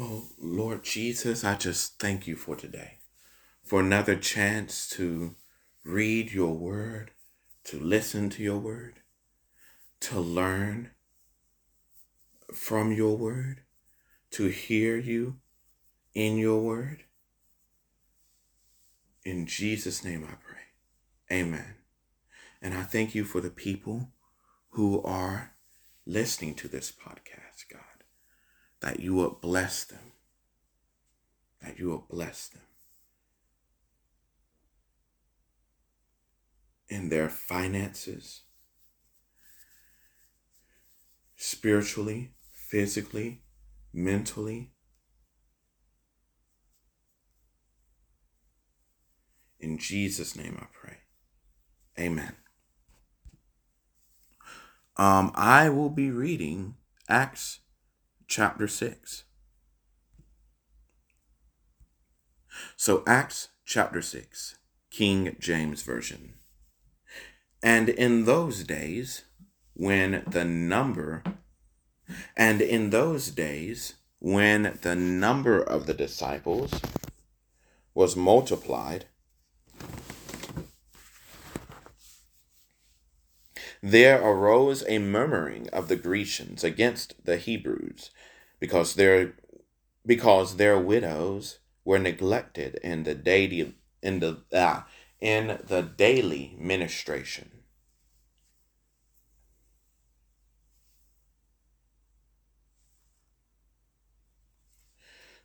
Oh, Lord Jesus, I just thank you for today, for another chance to read your word, to listen to your word, to learn from your word, to hear you in your word. In Jesus' name I pray. Amen. And I thank you for the people who are listening to this podcast, God, that you will bless them, that you will bless them in their finances, spiritually, physically, mentally. In Jesus' name I pray. Amen. Um, I will be reading Acts chapter 6. So, Acts chapter 6, King James Version. And in those days, when the number and in those days, when the number of the disciples was multiplied, there arose a murmuring of the Grecians against the Hebrews, because their because their widows were neglected in the daily in the ah, in the daily ministration.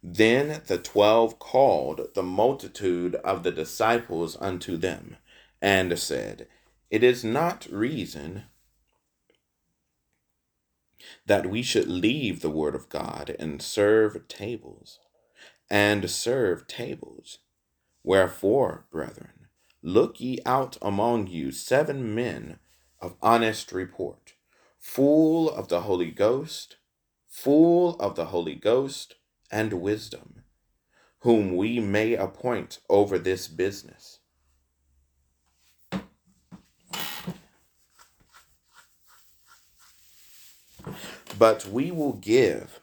Then the twelve called the multitude of the disciples unto them, and said, It is not reason that we should leave the word of God and serve tables, and serve tables. Wherefore, brethren, look ye out among you seven men of honest report, full of the Holy Ghost, full of the Holy Ghost and wisdom, whom we may appoint over this business. But we will give,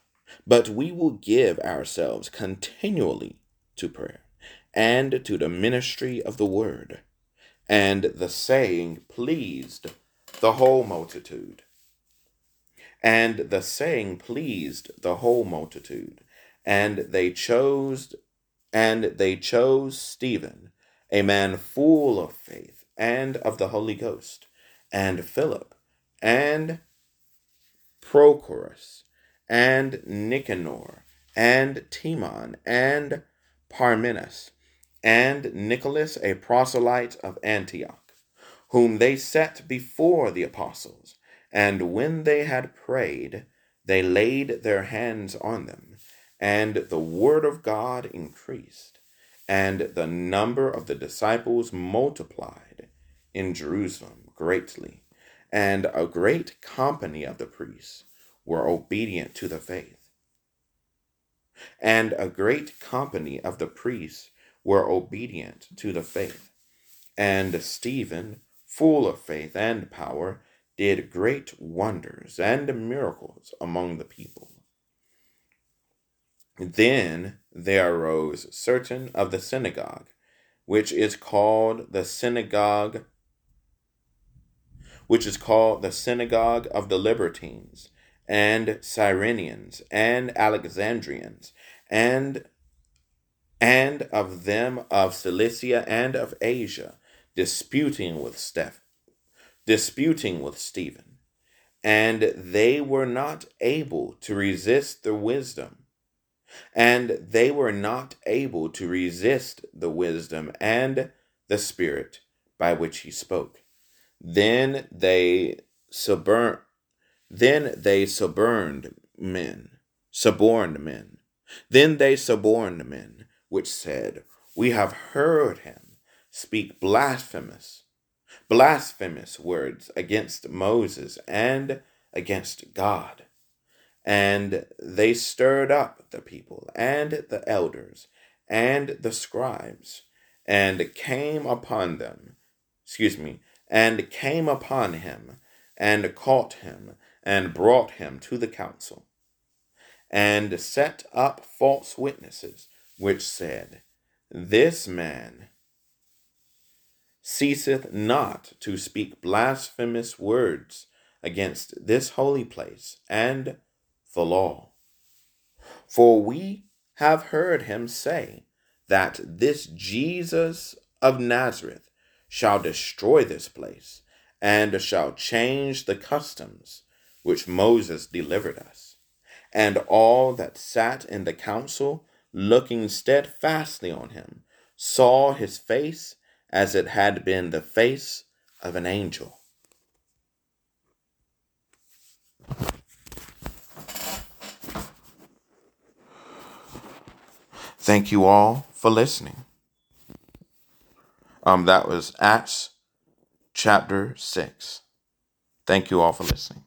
but we will give ourselves continually to prayer and to the ministry of the word. And the saying pleased the whole multitude. And the saying pleased the whole multitude and they chose and they chose Stephen, a man full of faith and of the Holy Ghost, and Philip, and Prochorus, and Nicanor, and Timon, and Parmenas, and Nicolas, a proselyte of Antioch, whom they set before the apostles. And when they had prayed, they laid their hands on them and the word of God increased, and the number of the disciples multiplied in Jerusalem greatly, and a great company of the priests were obedient to the faith. And a great company of the priests were obedient to the faith. And Stephen, full of faith and power, did great wonders and miracles among the people. Then there arose certain of the synagogue, which is called the synagogue, which is called the synagogue of the Libertines, and Cyrenians, and Alexandrians, and and of them of Cilicia and of Asia, disputing with Steph, disputing with Stephen, and they were not able to resist the wisdom and they were not able to resist the wisdom and the spirit by which he spoke. Then they suborned, then they suborned men, suborned men. Then they suborned men, which said, We have heard him speak blasphemous, blasphemous words against Moses and against God. And they stirred up the people and the elders and the scribes and came upon them, excuse me, and came upon him and caught him and brought him to the council. and set up false witnesses, which said, This man ceaseth not to speak blasphemous words against this holy place and the law. For we have heard him say that this Jesus of Nazareth shall destroy this place and shall change the customs which Moses delivered us. And all that sat in the council, looking steadfastly on him, saw his face as it had been the face of an angel. Thank you all for listening. Um, that was Acts chapter 6. Thank you all for listening.